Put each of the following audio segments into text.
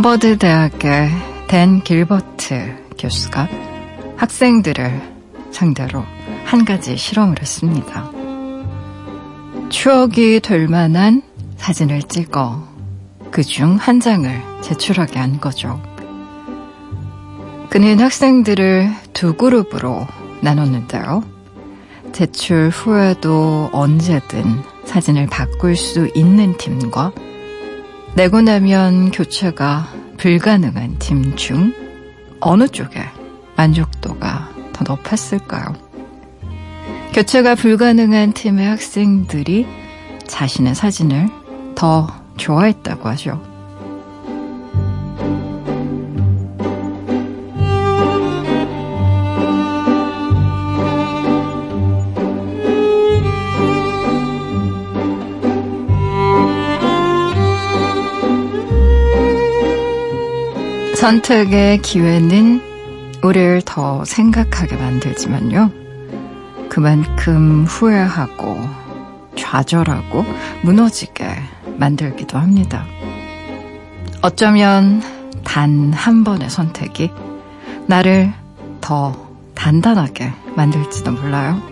하버드 대학의 댄 길버트 교수가 학생들을 상대로 한 가지 실험을 했습니다. 추억이 될 만한 사진을 찍어 그 중 한 장을 제출하게 한 거죠. 그는 학생들을 두 그룹으로 나눴는데요. 제출 후에도 언제든 사진을 바꿀 수 있는 팀과 내고 나면 교체가 불가능한 팀 중 어느 쪽에 만족도가 더 높았을까요? 교체가 불가능한 팀의 학생들이 자신의 사진을 더 좋아했다고 하죠. 선택의 기회는 우리를 더 생각하게 만들지만요. 그만큼 후회하고 좌절하고 무너지게 만들기도 합니다. 어쩌면 단 한 번의 선택이 나를 더 단단하게 만들지도 몰라요.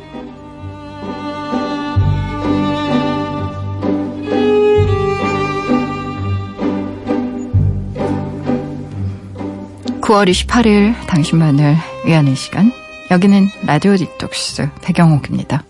9월 28일 당신만을 위하는 시간. 여기는 라디오 디톡스 배경옥입니다.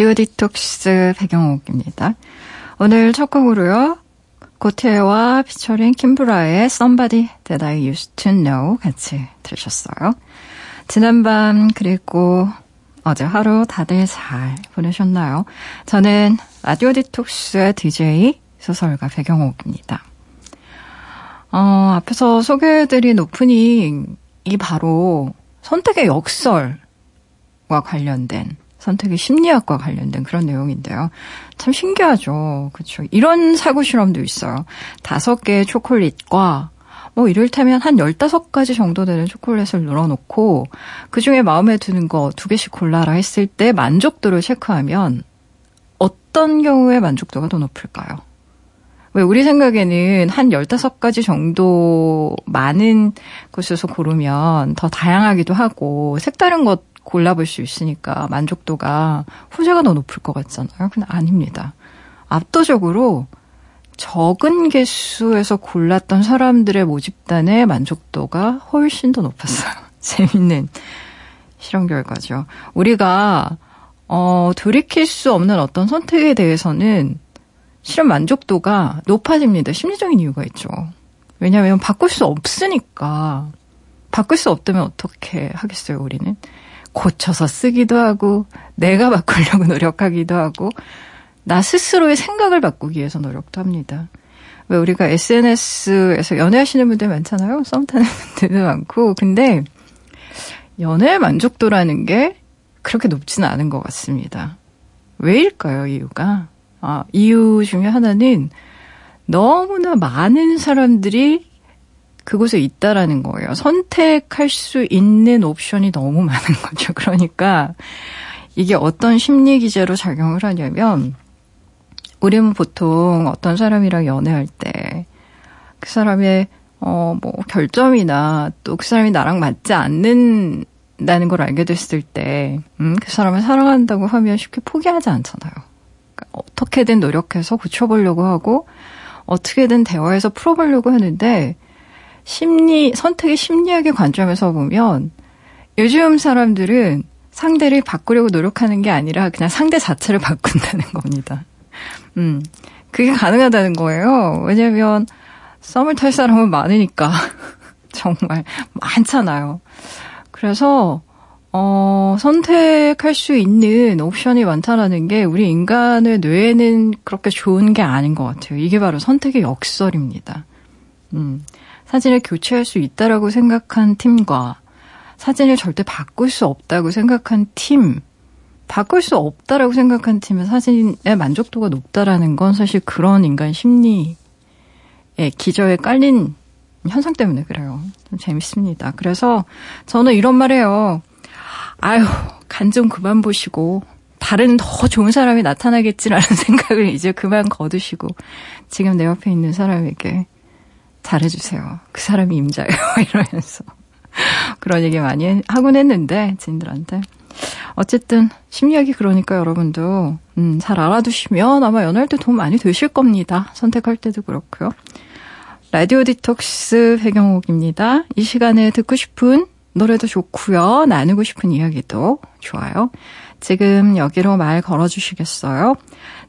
라디오 디톡스 배경옥입니다. 오늘 첫 곡으로요. 고티에 피처링 킴브라의 Somebody That I Used To Know 같이 들으셨어요. 지난밤 그리고 어제 하루 다들 잘 보내셨나요? 저는 라디오 디톡스의 DJ 소설가 배경옥입니다. 어, 앞에서 소개해드린 오프닝이 바로 선택의 역설과 관련된 선택의 심리학과 관련된 그런 내용인데요. 참 신기하죠. 그렇죠. 이런 사고 실험도 있어요. 다섯 개의 초콜릿과 뭐 이를테면 한 15가지 정도 되는 초콜릿을 눌러놓고 그중에 마음에 드는 거 두 개씩 골라라 했을 때 만족도를 체크하면 어떤 경우에 만족도가 더 높을까요? 왜 우리 생각에는 한 15가지 정도 많은 곳에서 고르면 더 다양하기도 하고 색다른 것 골라볼 수 있으니까 만족도가 후자가 더 높을 것 같잖아요. 근데 아닙니다. 압도적으로 적은 개수에서 골랐던 사람들의 모집단의 만족도가 훨씬 더 높았어요. 재밌는 실험 결과죠. 우리가 어, 돌이킬 수 없는 어떤 선택에 대해서는 실험 만족도가 높아집니다. 심리적인 이유가 있죠. 왜냐하면 바꿀 수 없으니까. 바꿀 수 없다면 어떻게 하겠어요, 우리는? 고쳐서 쓰기도 하고 내가 바꾸려고 노력하기도 하고 나 스스로의 생각을 바꾸기 위해서 노력도 합니다. 왜 우리가 SNS에서 연애하시는 분들 많잖아요. 썸 타는 분들도 많고. 근데 연애 만족도라는 게 그렇게 높지는 않은 것 같습니다. 왜일까요, 이유가? 아, 이유 중에 하나는 너무나 많은 사람들이 그곳에 있다라는 거예요. 선택할 수 있는 옵션이 너무 많은 거죠. 그러니까 이게 어떤 심리 기제로 작용을 하냐면 우리는 보통 어떤 사람이랑 연애할 때 그 사람의 어 뭐 결점이나 또 그 사람이 나랑 맞지 않는다는 걸 알게 됐을 때, 음, 그 사람을 사랑한다고 하면 쉽게 포기하지 않잖아요. 그러니까 어떻게든 노력해서 고쳐보려고 하고, 어떻게든 대화해서 풀어보려고 하는데, 심리, 선택의 심리학의 관점에서 보면 요즘 사람들은 상대를 바꾸려고 노력하는 게 아니라 그냥 상대 자체를 바꾼다는 겁니다. 음. 그게 가능하다는 거예요. 왜냐면 썸을 탈 사람은 많으니까. 정말 많잖아요. 그래서 어, 선택할 수 있는 옵션이 많다라는 게 우리 인간의 뇌에는 그렇게 좋은 게 아닌 것 같아요. 이게 바로 선택의 역설입니다. 음, 사진을 교체할 수 있다라고 생각한 팀과 사진을 절대 바꿀 수 없다고 생각한 팀, 바꿀 수 없다라고 생각한 팀의 사진의 만족도가 높다라는 건 사실 그런 인간 심리의 기저에 깔린 현상 때문에 그래요. 좀 재밌습니다. 그래서 저는 이런 말 해요. 아유, 간 좀 그만 보시고, 다른 더 좋은 사람이 나타나겠지라는 생각을 이제 그만 거두시고, 지금 내 옆에 있는 사람에게 잘해주세요. 그 사람이 임자예요. 이러면서. 그런 얘기 많이 하곤 했는데, 지인들한테. 어쨌든, 심리학이 그러니까 여러분도, 음, 잘 알아두시면 아마 연애할 때 도움 많이 되실 겁니다. 선택할 때도 그렇고요. 라디오 디톡스 배경옥입니다. 이 시간에 듣고 싶은 노래도 좋고요. 나누고 싶은 이야기도 좋아요. 지금 여기로 말 걸어주시겠어요?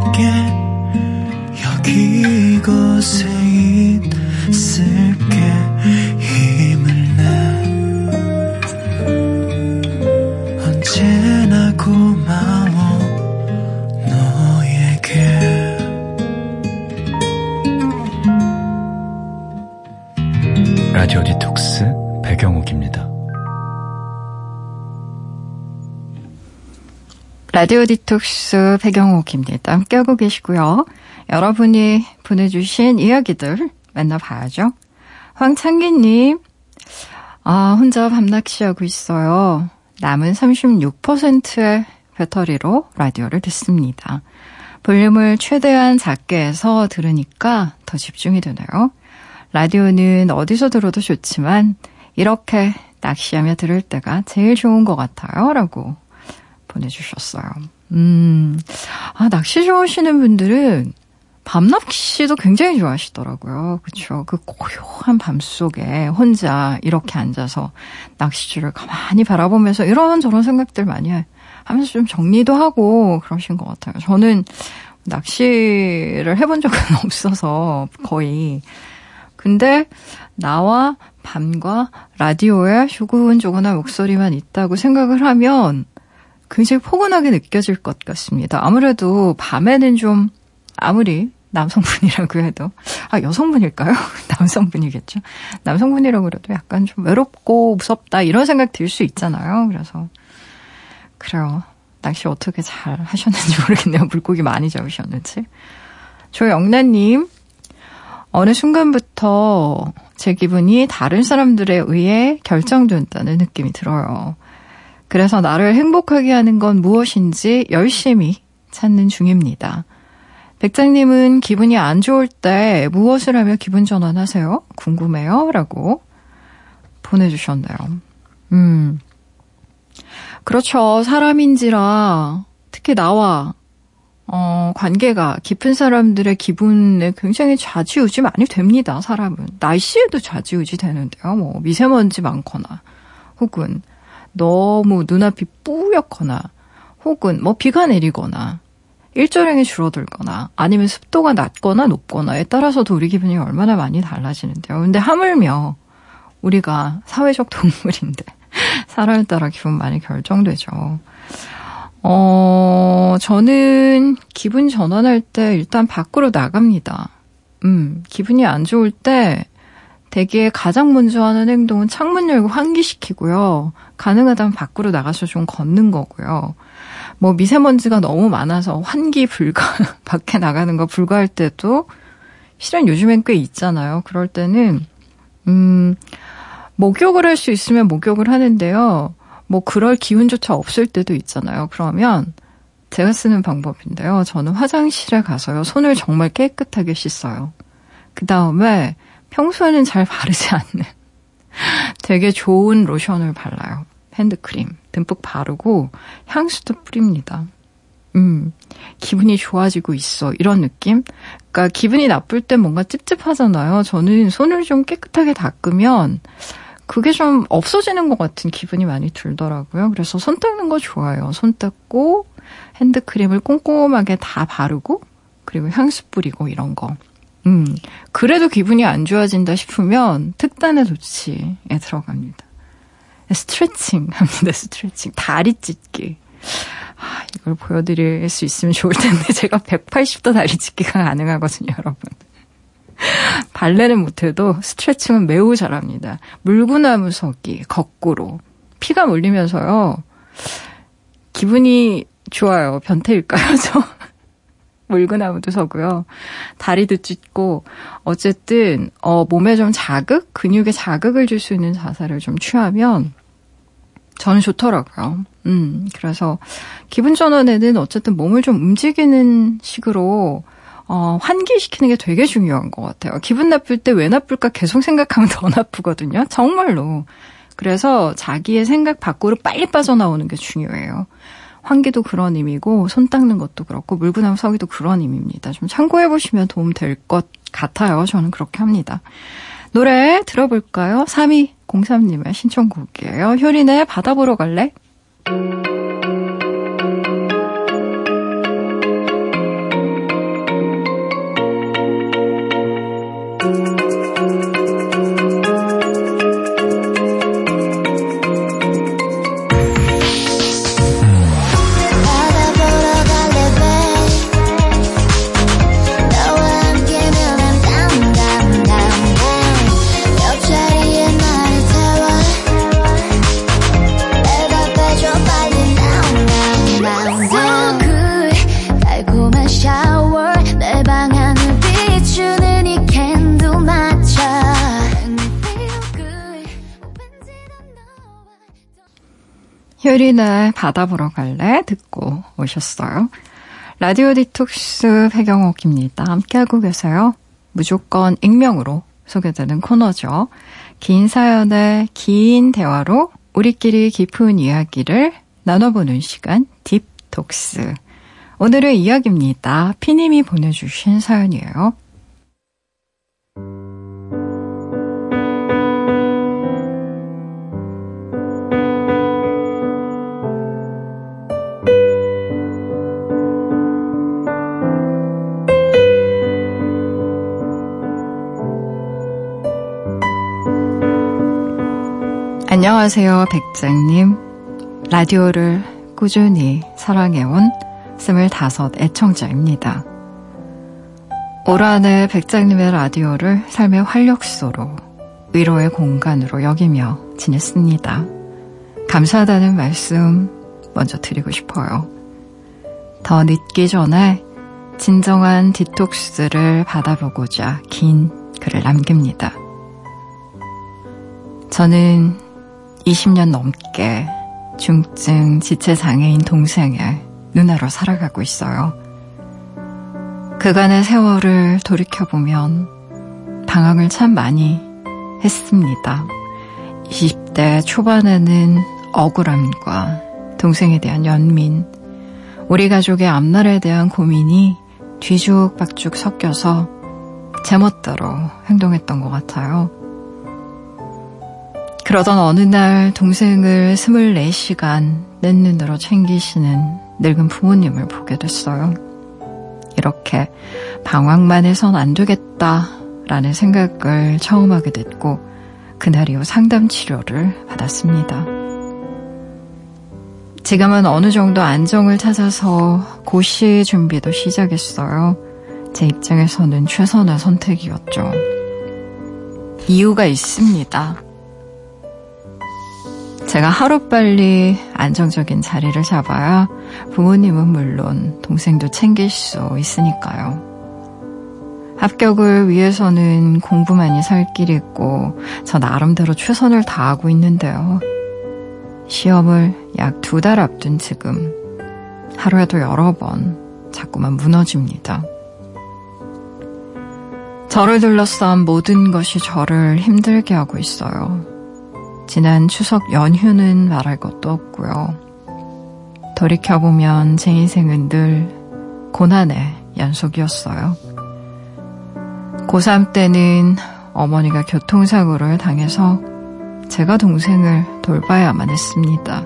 있게 여기 이곳에 힘을 라디오 디톡스 배경옥입니다. 함께하고 계시고요. 여러분이 보내주신 이야기들 만나봐야죠. 황창기님, 아, 혼자 밤낚시하고 있어요. 남은 36%의 배터리로 라디오를 듣습니다. 볼륨을 최대한 작게 해서 들으니까 더 집중이 되네요. 라디오는 어디서 들어도 좋지만 이렇게 낚시하며 들을 때가 제일 좋은 것 같아요. 라고 보내주셨어요. 음, 아, 낚시 좋아하시는 분들은 밤낚시도 굉장히 좋아하시더라고요. 그쵸. 그 고요한 밤 속에 혼자 이렇게 앉아서 낚시줄을 가만히 바라보면서 이런저런 생각들 많이 하면서 좀 정리도 하고 그러신 것 같아요. 저는 낚시를 해본 적은 없어서 거의. 근데 나와 밤과 라디오에 조근조근한 목소리만 있다고 생각을 하면 굉장히 포근하게 느껴질 것 같습니다. 아무래도 밤에는 좀 아무리 남성분이라고 해도 아 여성분일까요? 남성분이겠죠. 남성분이라고 그래도 약간 좀 외롭고 무섭다 이런 생각 들 수 있잖아요. 그래서 그래요. 낚시 어떻게 잘 하셨는지 모르겠네요. 물고기 많이 잡으셨는지. 조영란님 어느 순간부터 제 기분이 다른 사람들에 의해 결정된다는 느낌이 들어요. 그래서 나를 행복하게 하는 건 무엇인지 열심히 찾는 중입니다. 백장님은 기분이 안 좋을 때 무엇을 하며 기분 전환하세요? 궁금해요. 라고 보내주셨네요. 음. 그렇죠. 사람인지라 특히 나와 어, 관계가 깊은 사람들의 기분에 굉장히 좌지우지 많이 됩니다, 사람은. 날씨에도 좌지우지 되는데요. 뭐, 미세먼지 많거나, 혹은 너무 눈앞이 뿌옇거나, 혹은 뭐 비가 내리거나, 일조량이 줄어들거나, 아니면 습도가 낮거나 높거나에 따라서도 우리 기분이 얼마나 많이 달라지는데요. 근데 하물며, 우리가 사회적 동물인데, 사람에 따라 기분 많이 결정되죠. 어, 저는 기분 전환할 때 일단 밖으로 나갑니다. 음, 기분이 안 좋을 때 대개 가장 먼저 하는 행동은 창문 열고 환기시키고요. 가능하다면 밖으로 나가서 좀 걷는 거고요. 뭐 미세먼지가 너무 많아서 환기 불가, 밖에 나가는 거 불가할 때도 실은 요즘엔 꽤 있잖아요. 그럴 때는, 음, 목욕을 할 수 있으면 목욕을 하는데요. 뭐 그럴 기운조차 없을 때도 있잖아요. 그러면 제가 쓰는 방법인데요. 저는 화장실에 가서요. 손을 정말 깨끗하게 씻어요. 그 다음에 평소에는 잘 바르지 않는 되게 좋은 로션을 발라요. 핸드크림 듬뿍 바르고 향수도 뿌립니다. 음, 기분이 좋아지고 있어. 이런 느낌? 그러니까 기분이 나쁠 때 뭔가 찝찝하잖아요. 저는 손을 좀 깨끗하게 닦으면 그게 좀 없어지는 것 같은 기분이 많이 들더라고요. 그래서 손 닦는 거 좋아요. 손 닦고 핸드크림을 꼼꼼하게 다 바르고 그리고 향수 뿌리고 이런 거. 음, 그래도 기분이 안 좋아진다 싶으면 특단의 조치에 들어갑니다. 스트레칭 합니다, 스트레칭. 다리 찢기. 아, 이걸 보여드릴 수 있으면 좋을 텐데, 제가 180도 다리 찢기가 가능하거든요, 여러분. 발레는 못해도 스트레칭은 매우 잘합니다. 물구나무 서기, 거꾸로. 피가 몰리면서요, 기분이 좋아요. 변태일까요, 저? 물구나무도 서고요. 다리도 찢고 어쨌든 어 몸에 좀 자극, 근육에 자극을 줄 수 있는 자세를 좀 취하면 저는 좋더라고요. 음, 그래서 기분 전환에는 어쨌든 몸을 좀 움직이는 식으로 어, 환기시키는 게 되게 중요한 것 같아요. 기분 나쁠 때 왜 나쁠까 계속 생각하면 더 나쁘거든요. 정말로. 그래서 자기의 생각 밖으로 빨리 빠져나오는 게 중요해요. 환기도 그런 의미고 손 닦는 것도 그렇고 물구나무 서기도 그런 의미입니다. 좀 참고해 보시면 도움 될 것 같아요. 저는 그렇게 합니다. 노래 들어볼까요? 3203님의 신청곡이에요. 효린의 바다 보러 갈래? 효린의 바다 보러 갈래 듣고 오셨어요. 라디오 디톡스 백영옥입니다. 함께하고 계세요. 무조건 익명으로 소개되는 코너죠. 긴 사연의 긴 대화로 우리끼리 깊은 이야기를 나눠보는 시간 딥톡스. 오늘의 이야기입니다. 피님이 보내주신 사연이에요. 안녕하세요, 백장님. 라디오를 꾸준히 사랑해온 25 애청자입니다. 올 한해 백장님의 라디오를 삶의 활력소로, 위로의 공간으로 여기며 지냈습니다. 감사하다는 말씀 먼저 드리고 싶어요. 더 늦기 전에 진정한 디톡스를 받아보고자 긴 글을 남깁니다. 저는 20년 넘게 중증 지체장애인 동생의 누나로 살아가고 있어요. 그간의 세월을 돌이켜보면 방황을 참 많이 했습니다. 20대 초반에는 억울함과 동생에 대한 연민, 우리 가족의 앞날에 대한 고민이 뒤죽박죽 섞여서 제멋대로 행동했던 것 같아요. 그러던 어느 날 동생을 24시간 넷눈으로 챙기시는 늙은 부모님을 보게 됐어요. 이렇게 방황만 해선 안 되겠다라는 생각을 처음 하게 됐고, 그날 이후 상담 치료를 받았습니다. 지금은 어느 정도 안정을 찾아서 고시 준비도 시작했어요. 제 입장에서는 최선의 선택이었죠. 이유가 있습니다. 제가 하루빨리 안정적인 자리를 잡아야 부모님은 물론 동생도 챙길 수 있으니까요. 합격을 위해서는 공부만이 살 길이 있고 저 나름대로 최선을 다하고 있는데요. 시험을 약 두 달 앞둔 지금 하루에도 여러 번 자꾸만 무너집니다. 저를 둘러싼 모든 것이 저를 힘들게 하고 있어요. 지난 추석 연휴는 말할 것도 없고요. 돌이켜보면 제 인생은 늘 고난의 연속이었어요. 고3 때는 어머니가 교통사고를 당해서 제가 동생을 돌봐야만 했습니다.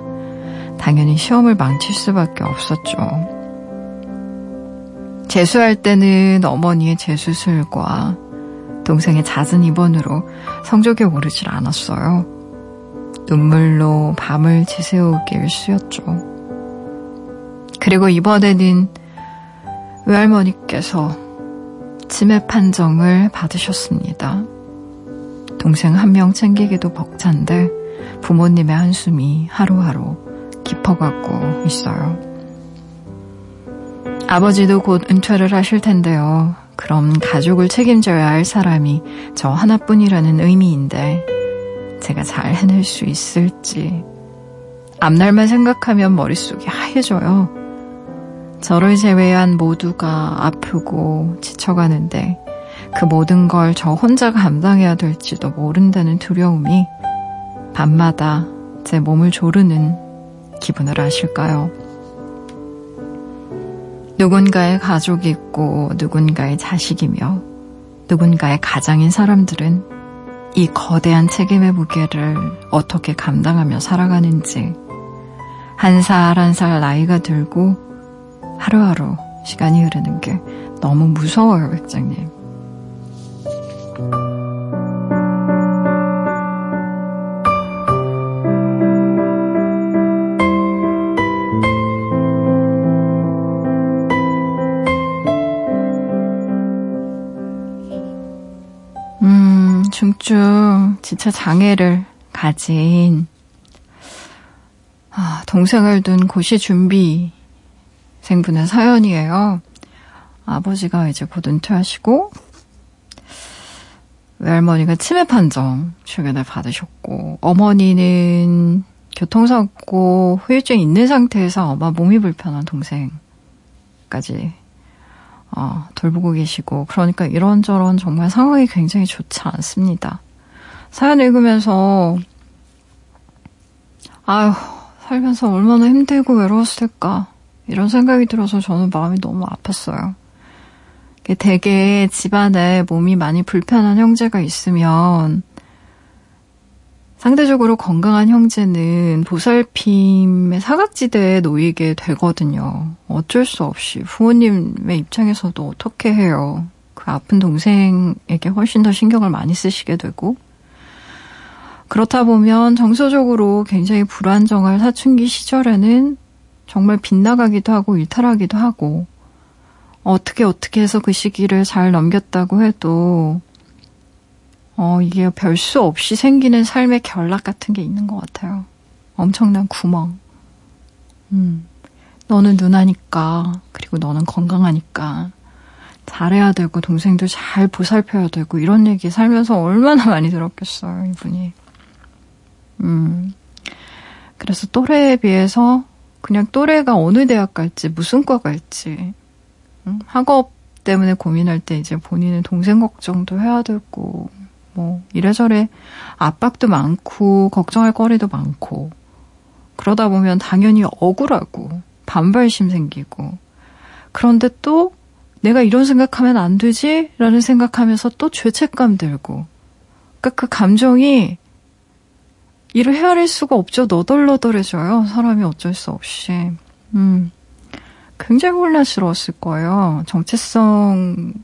당연히 시험을 망칠 수밖에 없었죠. 재수할 때는 어머니의 재수술과 동생의 잦은 입원으로 성적이 오르질 않았어요. 눈물로 밤을 지새우기 일쑤였죠. 그리고 이번에는 외할머니께서 치매 판정을 받으셨습니다. 동생 한 명 챙기기도 벅찬데 부모님의 한숨이 하루하루 깊어가고 있어요. 아버지도 곧 은퇴를 하실 텐데요. 그럼 가족을 책임져야 할 사람이 저 하나뿐이라는 의미인데 제가 잘 해낼 수 있을지 앞날만 생각하면 머릿속이 하얘져요. 저를 제외한 모두가 아프고 지쳐가는데 그 모든 걸 저 혼자 감당해야 될지도 모른다는 두려움이 밤마다 제 몸을 조르는 기분을 아실까요? 누군가의 가족이 있고 누군가의 자식이며 누군가의 가장인 사람들은 이 거대한 책임의 무게를 어떻게 감당하며 살아가는지 한살 한 살 나이가 들고 하루하루 시간이 흐르는 게 너무 무서워요, 백장님. 지체 장애를 가진 아, 동생을 둔 고시 준비생 분의 사연이에요. 아버지가 이제 곧 은퇴하시고 외할머니가 치매 판정 최근에 받으셨고 어머니는 교통사고 후유증이 있는 상태에서 아마 몸이 불편한 동생까지 어, 돌보고 계시고 그러니까 이런저런 정말 상황이 굉장히 좋지 않습니다. 사연 읽으면서 아휴 살면서 얼마나 힘들고 외로웠을까 이런 생각이 들어서 저는 마음이 너무 아팠어요. 대개 집안에 몸이 많이 불편한 형제가 있으면 상대적으로 건강한 형제는 보살핌의 사각지대에 놓이게 되거든요. 어쩔 수 없이 부모님의 입장에서도 어떻게 해요. 그 아픈 동생에게 훨씬 더 신경을 많이 쓰시게 되고 그렇다 보면 정서적으로 굉장히 불안정할 사춘기 시절에는 정말 빗나가기도 하고 일탈하기도 하고 어떻게 어떻게 해서 그 시기를 잘 넘겼다고 해도 어, 이게 별 수 없이 생기는 삶의 결락 같은 게 있는 것 같아요. 엄청난 구멍. 음. 너는 누나니까, 그리고 너는 건강하니까, 잘해야 되고, 동생도 잘 보살펴야 되고, 이런 얘기 살면서 얼마나 많이 들었겠어요, 이분이. 음. 그래서 또래에 비해서, 그냥 또래가 어느 대학 갈지, 무슨 과 갈지, 음? 학업 때문에 고민할 때 이제 본인은 동생 걱정도 해야 되고, 뭐 이래저래 압박도 많고 걱정할 거리도 많고 그러다 보면 당연히 억울하고 반발심 생기고 그런데 또 내가 이런 생각하면 안 되지? 라는 생각하면서 또 죄책감 들고 그러니까 그 감정이 이를 헤아릴 수가 없죠. 너덜너덜해져요. 사람이 어쩔 수 없이. 음. 굉장히 혼란스러웠을 거예요. 정체성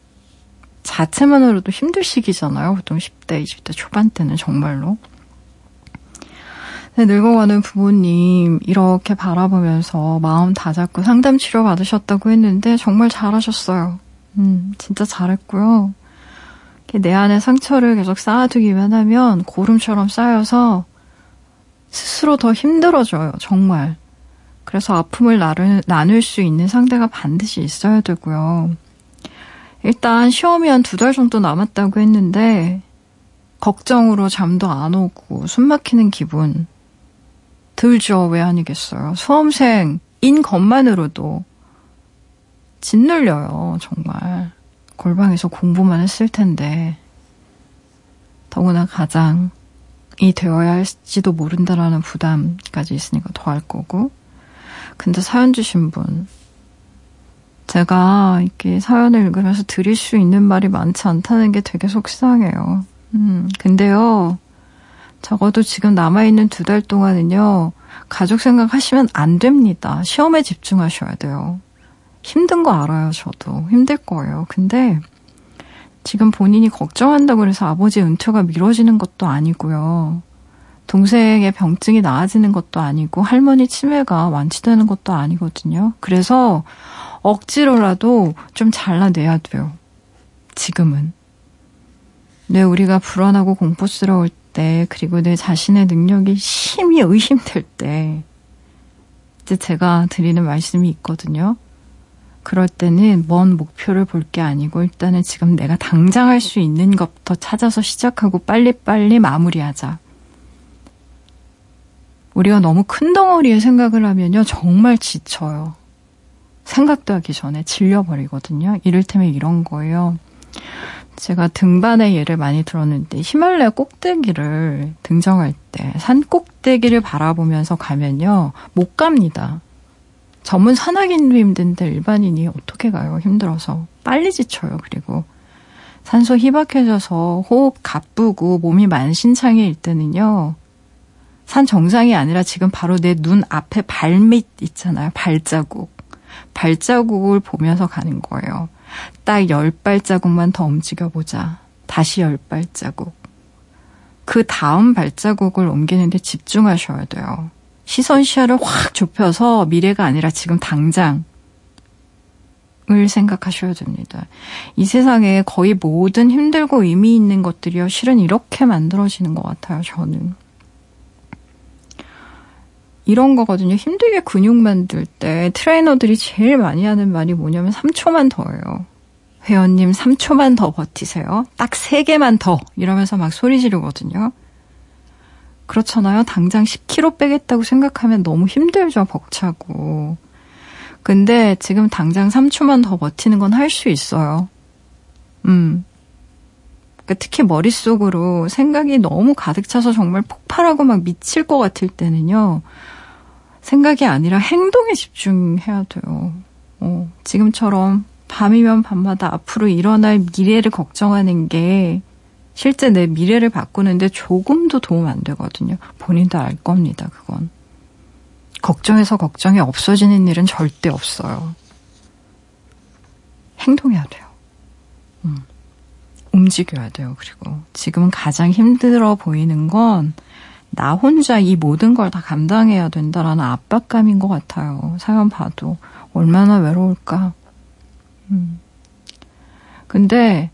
자체만으로도 힘들 시기잖아요. 보통 10대, 20대 초반 때는 정말로. 네, 늙어가는 부모님 이렇게 바라보면서 마음 다잡고 상담 치료 받으셨다고 했는데 정말 잘하셨어요. 음, 진짜 잘했고요. 내 안에 상처를 계속 쌓아두기만 하면 고름처럼 쌓여서 스스로 더 힘들어져요, 정말. 그래서 아픔을 나눌, 나눌 수 있는 상대가 반드시 있어야 되고요. 일단 시험이 한 두 달 정도 남았다고 했는데 걱정으로 잠도 안 오고 숨 막히는 기분 들죠. 왜 아니겠어요. 수험생 인 것만으로도 짓눌려요, 정말. 골방에서 공부만 했을 텐데. 더구나 가장 이 되어야 할지도 모른다라는 부담까지 있으니까 더할 거고. 근데 사연 주신 분, 제가 이렇게 사연을 읽으면서 드릴 수 있는 말이 많지 않다는 게 되게 속상해요. 음, 근데요, 적어도 지금 남아있는 두 달 동안은요, 가족 생각하시면 안 됩니다. 시험에 집중하셔야 돼요. 힘든 거 알아요, 저도. 힘들 거예요. 근데 지금 본인이 걱정한다고 해서 아버지 은퇴가 미뤄지는 것도 아니고요. 동생의 병증이 나아지는 것도 아니고 할머니 치매가 완치되는 것도 아니거든요. 그래서 억지로라도 좀 잘라내야 돼요. 지금은. 내 우리가 불안하고 공포스러울 때, 그리고 내 자신의 능력이 심히 의심될 때, 이제 제가 드리는 말씀이 있거든요. 그럴 때는 먼 목표를 볼 게 아니고 일단은 지금 내가 당장 할 수 있는 것부터 찾아서 시작하고 빨리빨리 마무리하자. 우리가 너무 큰 덩어리에 생각을 하면요, 정말 지쳐요. 생각도 하기 전에 질려버리거든요. 이를테면 이런 거예요. 제가 등반의 예를 많이 들었는데 히말라야 꼭대기를 등정할 때 산 꼭대기를 바라보면서 가면요 못 갑니다. 전문 산악인도 힘든데 일반인이 어떻게 가요? 힘들어서 빨리 지쳐요. 그리고 산소 희박해져서 호흡 가쁘고 몸이 만신창이일 때는요 산 정상이 아니라 지금 바로 내 눈 앞에 발밑 있잖아요. 발자국. 발자국을 보면서 가는 거예요. 딱 열 발자국만 더 움직여보자. 다시 열 발자국. 그 다음 발자국을 옮기는데 집중하셔야 돼요. 시선 시야를 확 좁혀서 미래가 아니라 지금 당장 을 생각하셔야 됩니다. 이 세상에 거의 모든 힘들고 의미 있는 것들이요. 실은 이렇게 만들어지는 것 같아요, 저는. 이런 거거든요. 힘들게 근육 만들 때 트레이너들이 제일 많이 하는 말이 뭐냐면 3초만 더예요. 회원님 3초만 더 버티세요. 딱 3개만 더 이러면서 막 소리 지르거든요. 그렇잖아요. 당장 10kg 빼겠다고 생각하면 너무 힘들죠. 벅차고. 근데 지금 당장 3초만 더 버티는 건 할 수 있어요. 음. 그러니까 특히 머릿속으로 생각이 너무 가득 차서 정말 폭발하고 막 미칠 것 같을 때는요. 생각이 아니라 행동에 집중해야 돼요. 어, 지금처럼 밤이면 밤마다 앞으로 일어날 미래를 걱정하는 게 실제 내 미래를 바꾸는데 조금도 도움 안 되거든요. 본인도 알 겁니다, 그건. 걱정해서 걱정이 없어지는 일은 절대 없어요. 행동해야 돼요. 음. 움직여야 돼요, 그리고. 지금은 가장 힘들어 보이는 건 나 혼자 이 모든 걸 다 감당해야 된다라는 압박감인 것 같아요. 사연 봐도. 얼마나 외로울까. 음. 근데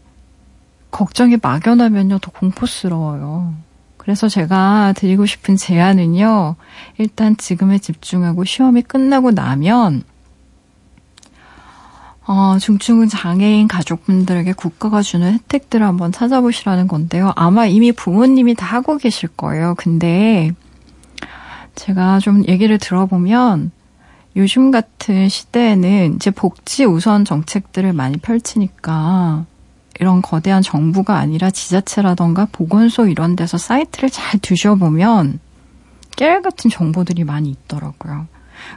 걱정이 막연하면요, 더 공포스러워요. 그래서 제가 드리고 싶은 제안은요, 일단 지금에 집중하고 시험이 끝나고 나면, 어, 중증 장애인 가족분들에게 국가가 주는 혜택들을 한번 찾아보시라는 건데요. 아마 이미 부모님이 다 하고 계실 거예요. 근데 제가 좀 얘기를 들어보면 요즘 같은 시대에는 이제 복지 우선 정책들을 많이 펼치니까 이런 거대한 정부가 아니라 지자체라던가 보건소 이런 데서 사이트를 잘 뒤져보면 깨알 같은 정보들이 많이 있더라고요.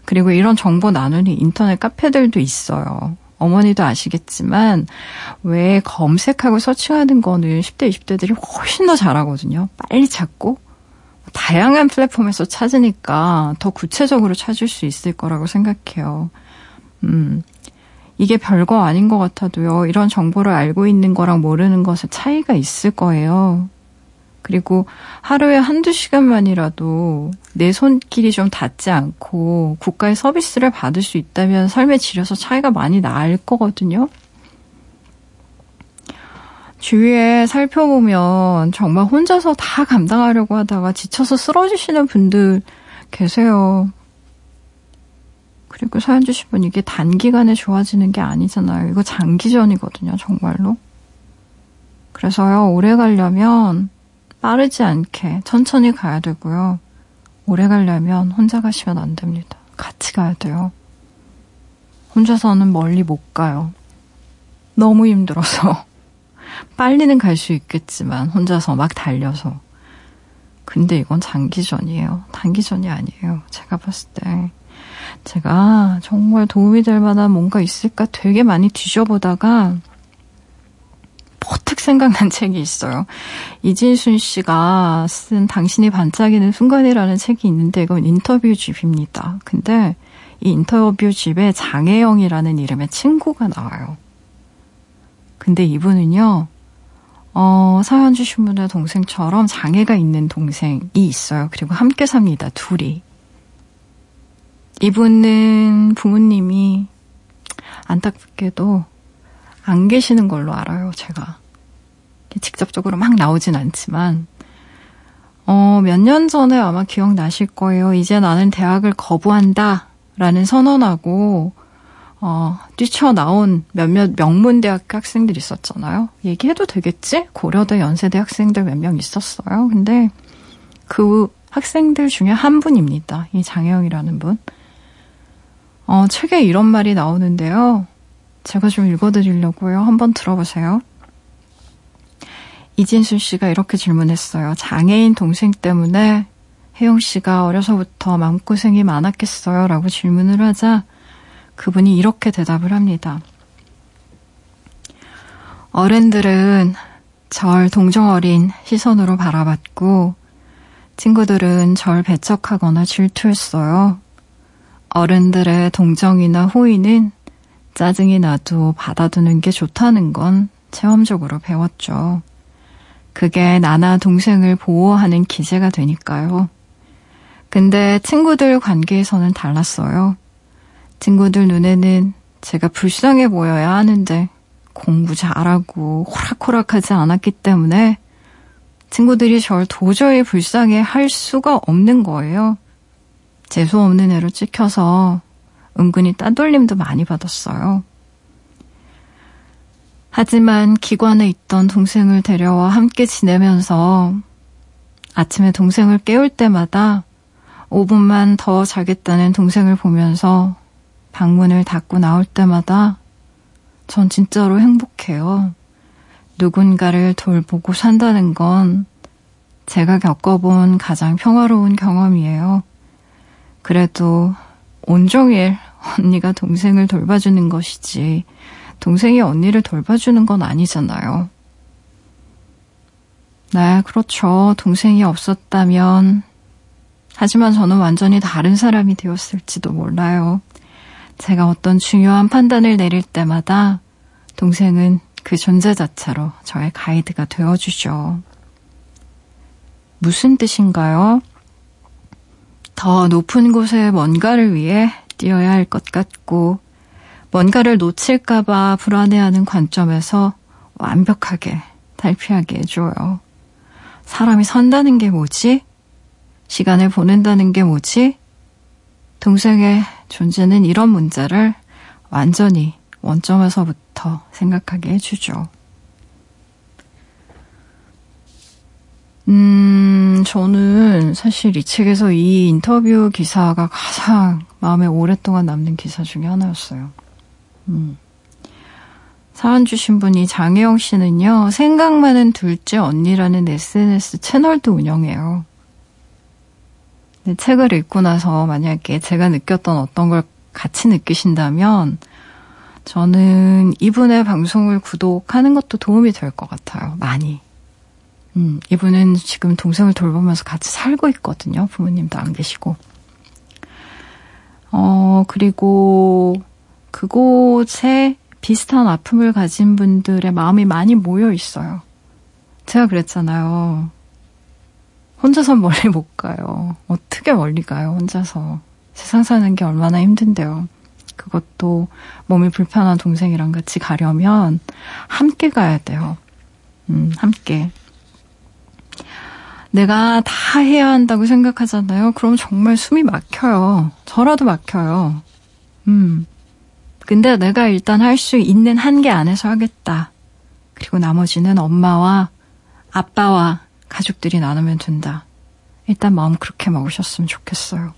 그리고 이런 정보 나누는 인터넷 카페들도 있어요. 어머니도 아시겠지만 왜 검색하고 서칭하는 거는 10대, 20대들이 훨씬 더 잘하거든요. 빨리 찾고 다양한 플랫폼에서 찾으니까 더 구체적으로 찾을 수 있을 거라고 생각해요. 음, 이게 별거 아닌 것 같아도요, 이런 정보를 알고 있는 거랑 모르는 것에 차이가 있을 거예요. 그리고 하루에 한두 시간만이라도 내 손길이 좀 닿지 않고 국가의 서비스를 받을 수 있다면 삶의 질에서 차이가 많이 날 거거든요. 주위에 살펴보면 정말 혼자서 다 감당하려고 하다가 지쳐서 쓰러지시는 분들 계세요. 그리고 사연 주신 분 이게 단기간에 좋아지는 게 아니잖아요. 이거 장기전이거든요, 정말로. 그래서요, 오래 가려면 빠르지 않게 천천히 가야 되고요. 오래 가려면 혼자 가시면 안 됩니다. 같이 가야 돼요. 혼자서는 멀리 못 가요. 너무 힘들어서. 빨리는 갈 수 있겠지만, 혼자서 막 달려서. 근데 이건 장기전이에요. 단기전이 아니에요. 제가 봤을 때. 제가 정말 도움이 될 만한 뭔가 있을까 되게 많이 뒤져보다가, 퍼뜩 생각난 책이 있어요. 이진순 씨가 쓴 당신이 반짝이는 순간이라는 책이 있는데 이건 인터뷰 집입니다. 근데 이 인터뷰 집에 장혜영이라는 이름의 친구가 나와요. 근데 이분은요, 어, 사연 주신 분의 동생처럼 장애가 있는 동생이 있어요. 그리고 함께 삽니다. 둘이. 이분은 부모님이 안타깝게도 안 계시는 걸로 알아요, 제가. 직접적으로 막 나오진 않지만, 어, 몇 년 전에 아마 기억나실 거예요. 이제 나는 대학을 거부한다. 라는 선언하고, 어, 뛰쳐나온 몇몇 명문대학교 학생들 있었잖아요. 얘기해도 되겠지? 고려대 연세대 학생들 몇 명 있었어요. 근데 그 학생들 중에 한 분입니다. 이 장혜영이라는 분. 어, 책에 이런 말이 나오는데요. 제가 좀 읽어드리려고요. 한번 들어보세요. 이진순 씨가 이렇게 질문했어요. 장애인 동생 때문에 혜영 씨가 어려서부터 마음고생이 많았겠어요? 라고 질문을 하자 그분이 이렇게 대답을 합니다. 어른들은 절 동정어린 시선으로 바라봤고 친구들은 절 배척하거나 질투했어요. 어른들의 동정이나 호의는 짜증이 나도 받아두는 게 좋다는 건 체험적으로 배웠죠. 그게 나나 동생을 보호하는 기제가 되니까요. 근데 친구들 관계에서는 달랐어요. 친구들 눈에는 제가 불쌍해 보여야 하는데 공부 잘하고 호락호락하지 않았기 때문에 친구들이 절 도저히 불쌍해 할 수가 없는 거예요. 재수 없는 애로 찍혀서 은근히 따돌림도 많이 받았어요. 하지만 기관에 있던 동생을 데려와 함께 지내면서 아침에 동생을 깨울 때마다 5분만 더 자겠다는 동생을 보면서 방문을 닫고 나올 때마다 전 진짜로 행복해요. 누군가를 돌보고 산다는 건 제가 겪어본 가장 평화로운 경험이에요. 그래도 온종일 언니가 동생을 돌봐주는 것이지 동생이 언니를 돌봐주는 건 아니잖아요. 네, 그렇죠. 동생이 없었다면 하지만 저는 완전히 다른 사람이 되었을지도 몰라요. 제가 어떤 중요한 판단을 내릴 때마다 동생은 그 존재 자체로 저의 가이드가 되어주죠. 무슨 뜻인가요? 더 높은 곳에 뭔가를 위해 뛰어야 할 것 같고, 뭔가를 놓칠까봐 불안해하는 관점에서 완벽하게 탈피하게 해줘요. 사람이 산다는 게 뭐지? 시간을 보낸다는 게 뭐지? 동생의 존재는 이런 문제를 완전히 원점에서부터 생각하게 해주죠. 음, 저는 사실 이 책에서 이 인터뷰 기사가 가장 마음에 오랫동안 남는 기사 중에 하나였어요. 음. 사연 주신 분이 장혜영 씨는요, 생각 많은 둘째 언니라는 SNS 채널도 운영해요. 책을 읽고 나서 만약에 제가 느꼈던 어떤 걸 같이 느끼신다면, 저는 이분의 방송을 구독하는 것도 도움이 될 것 같아요. 많이. 음, 이분은 지금 동생을 돌보면서 같이 살고 있거든요. 부모님도 안 계시고. 어, 그리고 그곳에 비슷한 아픔을 가진 분들의 마음이 많이 모여 있어요. 제가 그랬잖아요. 혼자서 멀리 못 가요. 어떻게 멀리 가요, 혼자서. 세상 사는 게 얼마나 힘든데요. 그것도 몸이 불편한 동생이랑 같이 가려면 함께 가야 돼요. 음, 함께. 내가 다 해야 한다고 생각하잖아요. 그럼 정말 숨이 막혀요. 저라도 막혀요. 음. 근데 내가 일단 할 수 있는 한계 안에서 하겠다. 그리고 나머지는 엄마와 아빠와 가족들이 나누면 된다. 일단 마음 그렇게 먹으셨으면 좋겠어요.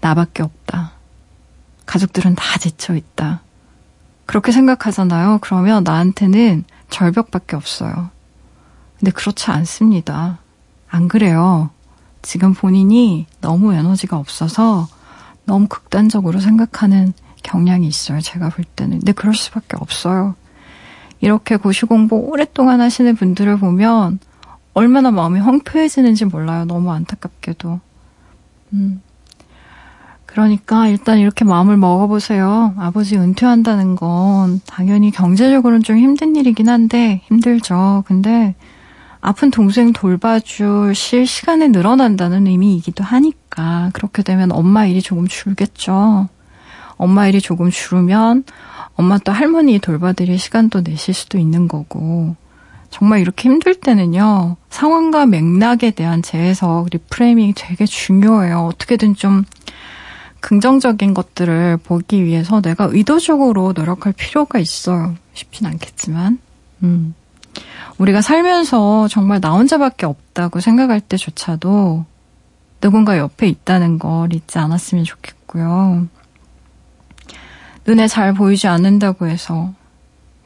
나밖에 없다. 가족들은 다 지쳐 있다. 그렇게 생각하잖아요. 그러면 나한테는 절벽밖에 없어요. 근데 그렇지 않습니다. 안 그래요. 지금 본인이 너무 에너지가 없어서 너무 극단적으로 생각하는 경향이 있어요. 제가 볼 때는. 근데 그럴 수밖에 없어요. 이렇게 고시 공부 오랫동안 하시는 분들을 보면 얼마나 마음이 황폐해지는지 몰라요. 너무 안타깝게도. 음. 그러니까 일단 이렇게 마음을 먹어보세요. 아버지 은퇴한다는 건 당연히 경제적으로는 좀 힘든 일이긴 한데 힘들죠. 근데 아픈 동생 돌봐줄 시간이 늘어난다는 의미이기도 하니까 그렇게 되면 엄마 일이 조금 줄겠죠. 엄마 일이 조금 줄으면 엄마 또 할머니 돌봐드릴 시간도 내실 수도 있는 거고 정말 이렇게 힘들 때는요 상황과 맥락에 대한 재해석 리프레이밍이 되게 중요해요. 어떻게든 좀 긍정적인 것들을 보기 위해서 내가 의도적으로 노력할 필요가 있어요. 쉽진 않겠지만. 음. 우리가 살면서 정말 나 혼자밖에 없다고 생각할 때조차도 누군가 옆에 있다는 걸 잊지 않았으면 좋겠고요. 눈에 잘 보이지 않는다고 해서,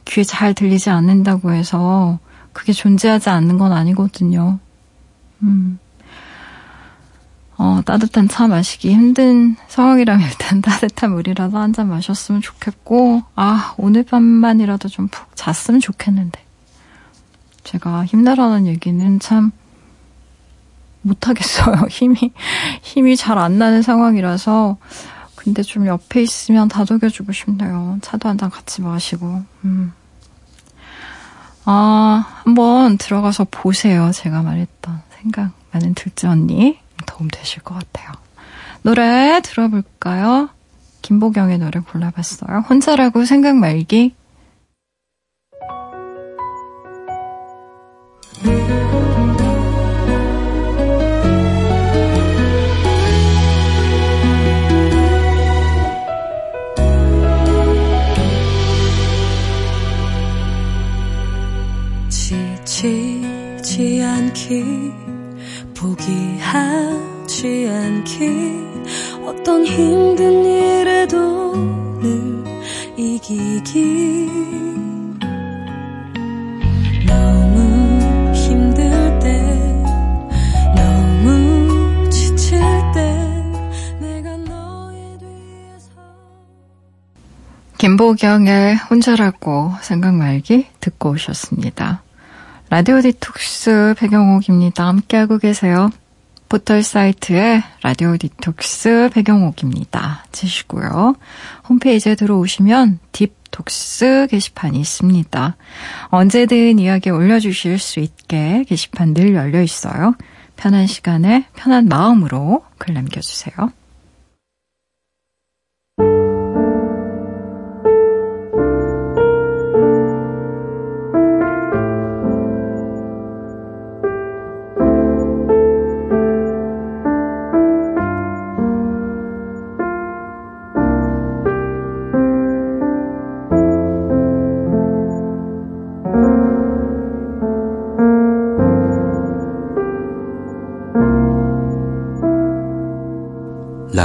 귀에 잘 들리지 않는다고 해서, 그게 존재하지 않는 건 아니거든요. 음. 어, 따뜻한 차 마시기 힘든 상황이라면 일단 따뜻한 물이라도 한 잔 마셨으면 좋겠고, 아, 오늘 밤만이라도 좀 푹 잤으면 좋겠는데. 제가 힘내라는 얘기는 참 못하겠어요. 힘이, 힘이 잘 안 나는 상황이라서. 근데 좀 옆에 있으면 다독여주고 싶네요. 차도 한 잔 같이 마시고. 음. 아, 한번 들어가서 보세요. 제가 말했던 생각 많은 둘째 언니. 도움 되실 것 같아요. 노래 들어볼까요? 김보경의 노래 골라봤어요. 혼자라고 생각 말기. 않기 어떤 힘든 일에도 늘 이기기 너무 힘들 때 너무 지칠 때 내가 너의 뒤에서 김보경의 혼자라고 생각 말기 듣고 오셨습니다. 라디오 디톡스 배경옥입니다. 함께하고 계세요. 포털 사이트에 라디오 디톡스 백영옥입니다. 치시고요. 홈페이지에 들어오시면 딥톡스 게시판이 있습니다. 언제든 이야기 올려주실 수 있게 게시판 늘 열려 있어요. 편한 시간에 편한 마음으로 글 남겨주세요.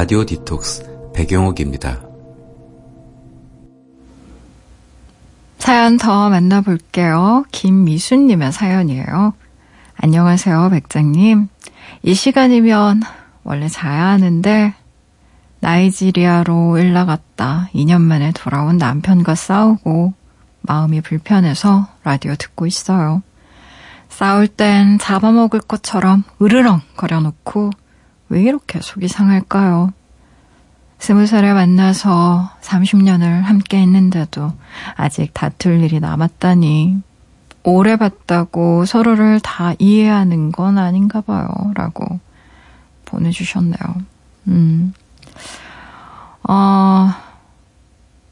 라디오 디톡스 배경옥입니다. 사연 더 만나볼게요. 김미순님의 사연이에요. 안녕하세요, 백장님. 이 시간이면 원래 자야 하는데 나이지리아로 일 나갔다 2년 만에 돌아온 남편과 싸우고 마음이 불편해서 라디오 듣고 있어요. 싸울 땐 잡아먹을 것처럼 으르렁 거려놓고 왜 이렇게 속이 상할까요? 스무 살에 만나서 30년을 함께 했는데도 아직 다툴 일이 남았다니. 오래 봤다고 서로를 다 이해하는 건 아닌가 봐요. 라고 보내주셨네요. 음. 어,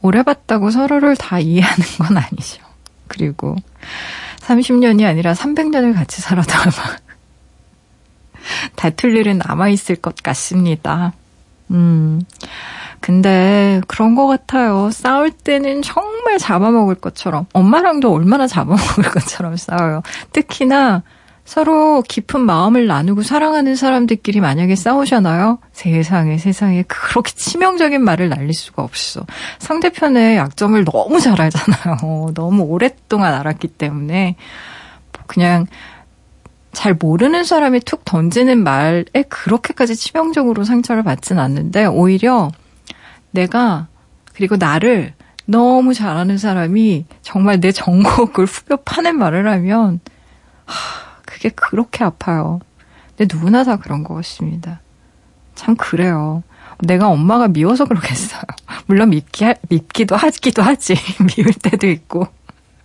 오래 봤다고 서로를 다 이해하는 건 아니죠. 그리고 30년이 아니라 300년을 같이 살아도 아마 다툴 일은 남아있을 것 같습니다. 음. 근데 그런 것 같아요. 싸울 때는 정말 잡아먹을 것처럼, 엄마랑도 얼마나 잡아먹을 것처럼 싸워요. 특히나 서로 깊은 마음을 나누고 사랑하는 사람들끼리 만약에 싸우잖아요. 세상에 세상에 그렇게 치명적인 말을 날릴 수가 없어. 상대편의 약점을 너무 잘 알잖아요. 너무 오랫동안 알았기 때문에 그냥 잘 모르는 사람이 툭 던지는 말에 그렇게까지 치명적으로 상처를 받진 않는데 오히려 내가 그리고 나를 너무 잘하는 사람이 정말 내 전곡을 후벼 파는 말을 하면 하, 그게 그렇게 아파요. 근데 누구나 다 그런 것 같습니다. 참 그래요. 내가 엄마가 미워서 그러겠어요. 물론 밉기, 밉기도 하기도 하지. 미울 때도 있고.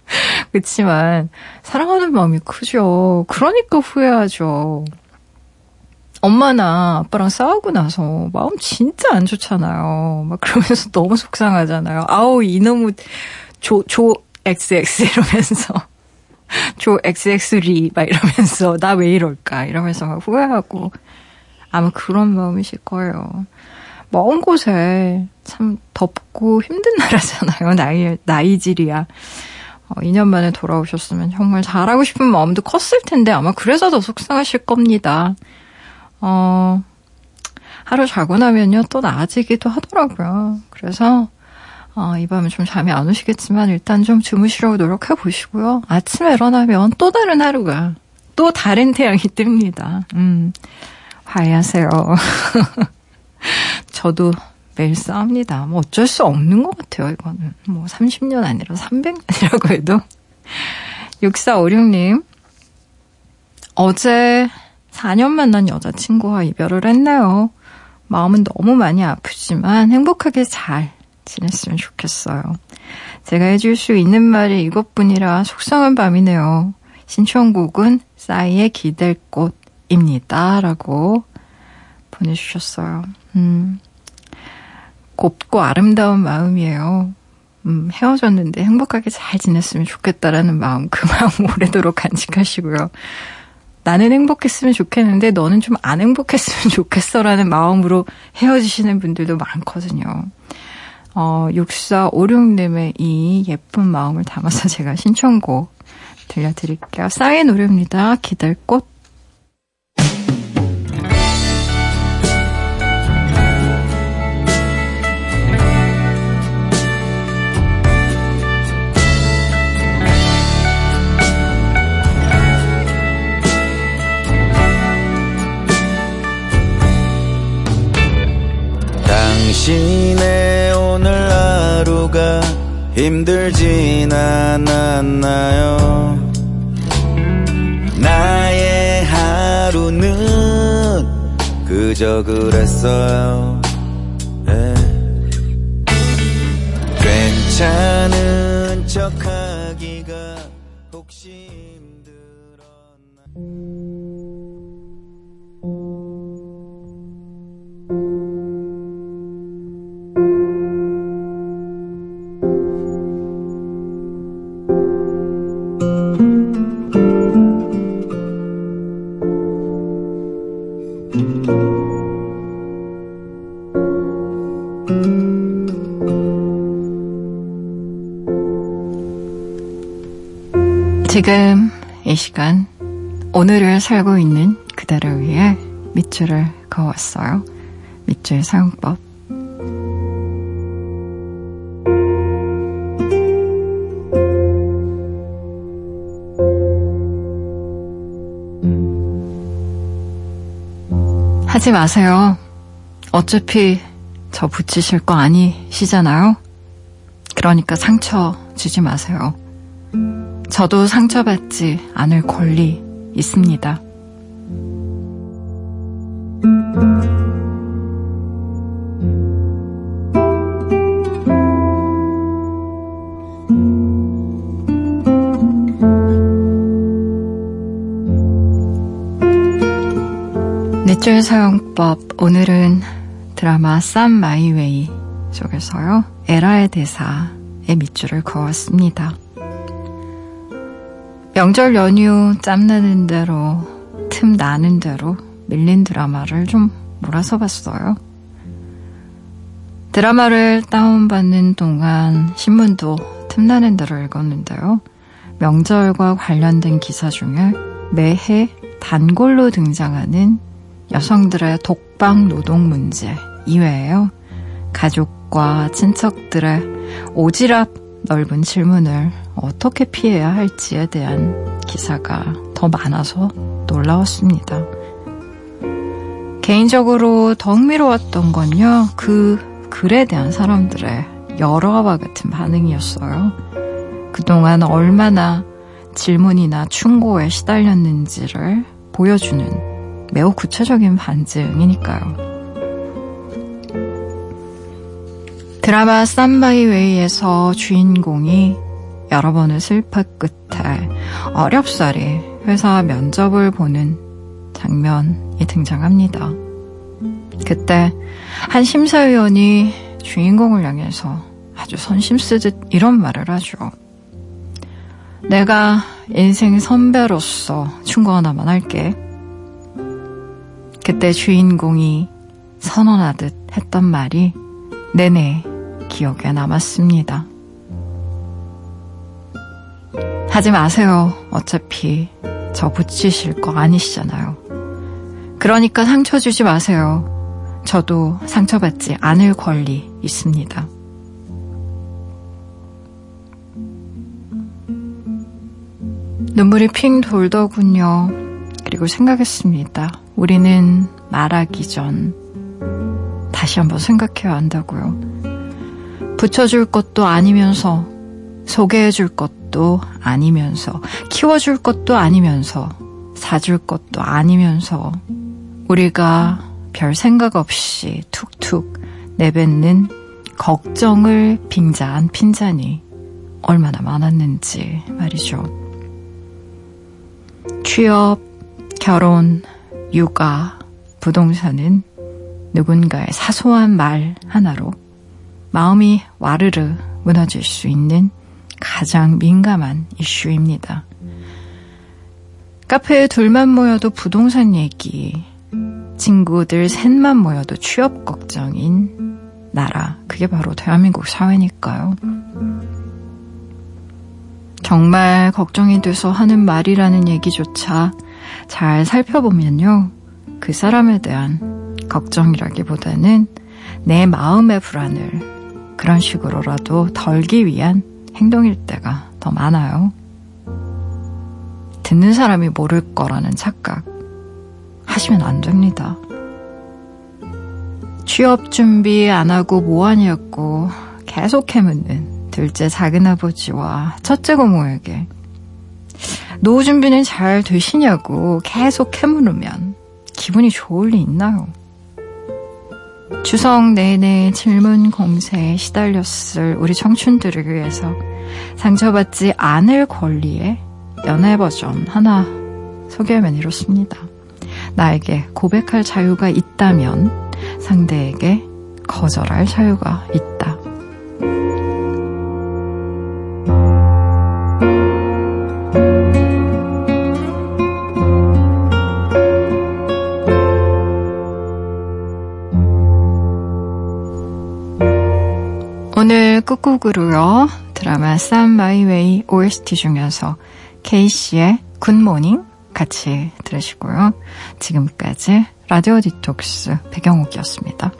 그렇지만 사랑하는 마음이 크죠. 그러니까 후회하죠. 엄마나 아빠랑 싸우고 나서 마음 진짜 안 좋잖아요. 막 그러면서 너무 속상하잖아요. 아우 이놈의 조, 조 XX 이러면서. 조 XX리 막 이러면서 나 왜 이럴까 이러면서 막 후회하고 아마 그런 마음이실 거예요. 먼 곳에 참 덥고 힘든 나라잖아요. 나이 나이지리아. 어, 2년 만에 돌아오셨으면 정말 잘하고 싶은 마음도 컸을 텐데 아마 그래서 더 속상하실 겁니다. 어, 하루 자고 나면요 또 나아지기도 하더라고요. 그래서 어, 이 밤에 좀 잠이 안 오시겠지만 일단 좀 주무시려고 노력해 보시고요. 아침에 일어나면 또 다른 하루가 또 다른 태양이 뜹니다. 음, 화해하세요. 저도 매일 싸웁니다. 뭐 어쩔 수 없는 것 같아요, 이거는. 뭐 30년 아니라 300년이라고 해도. 6456님, 어제 4년 만난 여자친구와 이별을 했네요. 마음은 너무 많이 아프지만 행복하게 잘 지냈으면 좋겠어요. 제가 해줄 수 있는 말이 이것뿐이라 속상한 밤이네요. 신청곡은 싸이의 기댈 꽃입니다. 라고 보내주셨어요. 음, 곱고 아름다운 마음이에요. 음, 헤어졌는데 행복하게 잘 지냈으면 좋겠다라는 마음, 그 마음 오래도록 간직하시고요. 나는 행복했으면 좋겠는데 너는 좀 안 행복했으면 좋겠어라는 마음으로 헤어지시는 분들도 많거든요. 어, 6456님의 이 예쁜 마음을 담아서 제가 신청곡 들려드릴게요. 싸의 노래입니다. 기들꽃. 힘들진 않았나요? 나의 하루는 그저 그랬어요. 살고 있는 그대를 위해 밑줄을 그어왔어요. 밑줄 사용법. 하지 마세요. 어차피 저 붙이실 거 아니시잖아요. 그러니까 상처 주지 마세요. 저도 상처받지 않을 권리 있습니다. 넷줄 사용법 오늘은 드라마 쌈 마이웨이 속에서요 에라의 대사의 밑줄을 그었습니다. 명절 연휴 짬나는 대로 틈 나는 대로 밀린 드라마를 좀 몰아서 봤어요. 드라마를 다운받는 동안 신문도 틈나는 대로 읽었는데요. 명절과 관련된 기사 중에 매해 단골로 등장하는 여성들의 독방 노동 문제 이외에요. 가족과 친척들의 오지랖 넓은 질문을 어떻게 피해야 할지에 대한 기사가 더 많아서 놀라웠습니다. 개인적으로 더 흥미로웠던 건요, 그 글에 대한 사람들의 열화와 같은 반응이었어요. 그동안 얼마나 질문이나 충고에 시달렸는지를 보여주는 매우 구체적인 반증이니까요. 드라마 쌈바이 웨이에서 주인공이 여러 번의 슬퍼 끝에 어렵사리 회사 면접을 보는 장면이 등장합니다. 그때 한 심사위원이 주인공을 향해서 아주 선심 쓰듯 이런 말을 하죠. 내가 인생 선배로서 충고 하나만 할게. 그때 주인공이 선언하듯 했던 말이 내내 기억에 남았습니다. 하지 마세요. 어차피 저 붙이실 거 아니시잖아요. 그러니까 상처 주지 마세요. 저도 상처받지 않을 권리 있습니다. 눈물이 핑 돌더군요. 그리고 생각했습니다. 우리는 말하기 전 다시 한번 생각해야 한다고요. 붙여줄 것도 아니면서 소개해줄 것도 아니면서 키워줄 것도 아니면서 사줄 것도 아니면서 우리가 별 생각 없이 툭툭 내뱉는 걱정을 빙자한 핀잔이 얼마나 많았는지 말이죠. 취업, 결혼, 육아, 부동산은 누군가의 사소한 말 하나로 마음이 와르르 무너질 수 있는 가장 민감한 이슈입니다. 카페에 둘만 모여도 부동산 얘기, 친구들 셋만 모여도 취업 걱정인 나라. 그게 바로 대한민국 사회니까요. 정말 걱정이 돼서 하는 말이라는 얘기조차 잘 살펴보면요. 그 사람에 대한 걱정이라기보다는 내 마음의 불안을 그런 식으로라도 덜기 위한 행동일 때가 더 많아요. 듣는 사람이 모를 거라는 착각 하시면 안 됩니다. 취업 준비 안 하고 뭐하냐고 계속 해묻는 둘째 작은아버지와 첫째 고모에게 노후 준비는 잘 되시냐고 계속 캐물으면 기분이 좋을 리 있나요? 추석 내내 질문 공세에 시달렸을 우리 청춘들을 위해서 상처받지 않을 권리의 연애 버전 하나 소개하면 이렇습니다. 나에게 고백할 자유가 있다면 상대에게 거절할 자유가 있다. 끝곡으로요. 드라마 쌈 My Way OST 중에서 케이시의 Good Morning 같이 들으시고요. 지금까지 라디오 디톡스 백영옥이었습니다.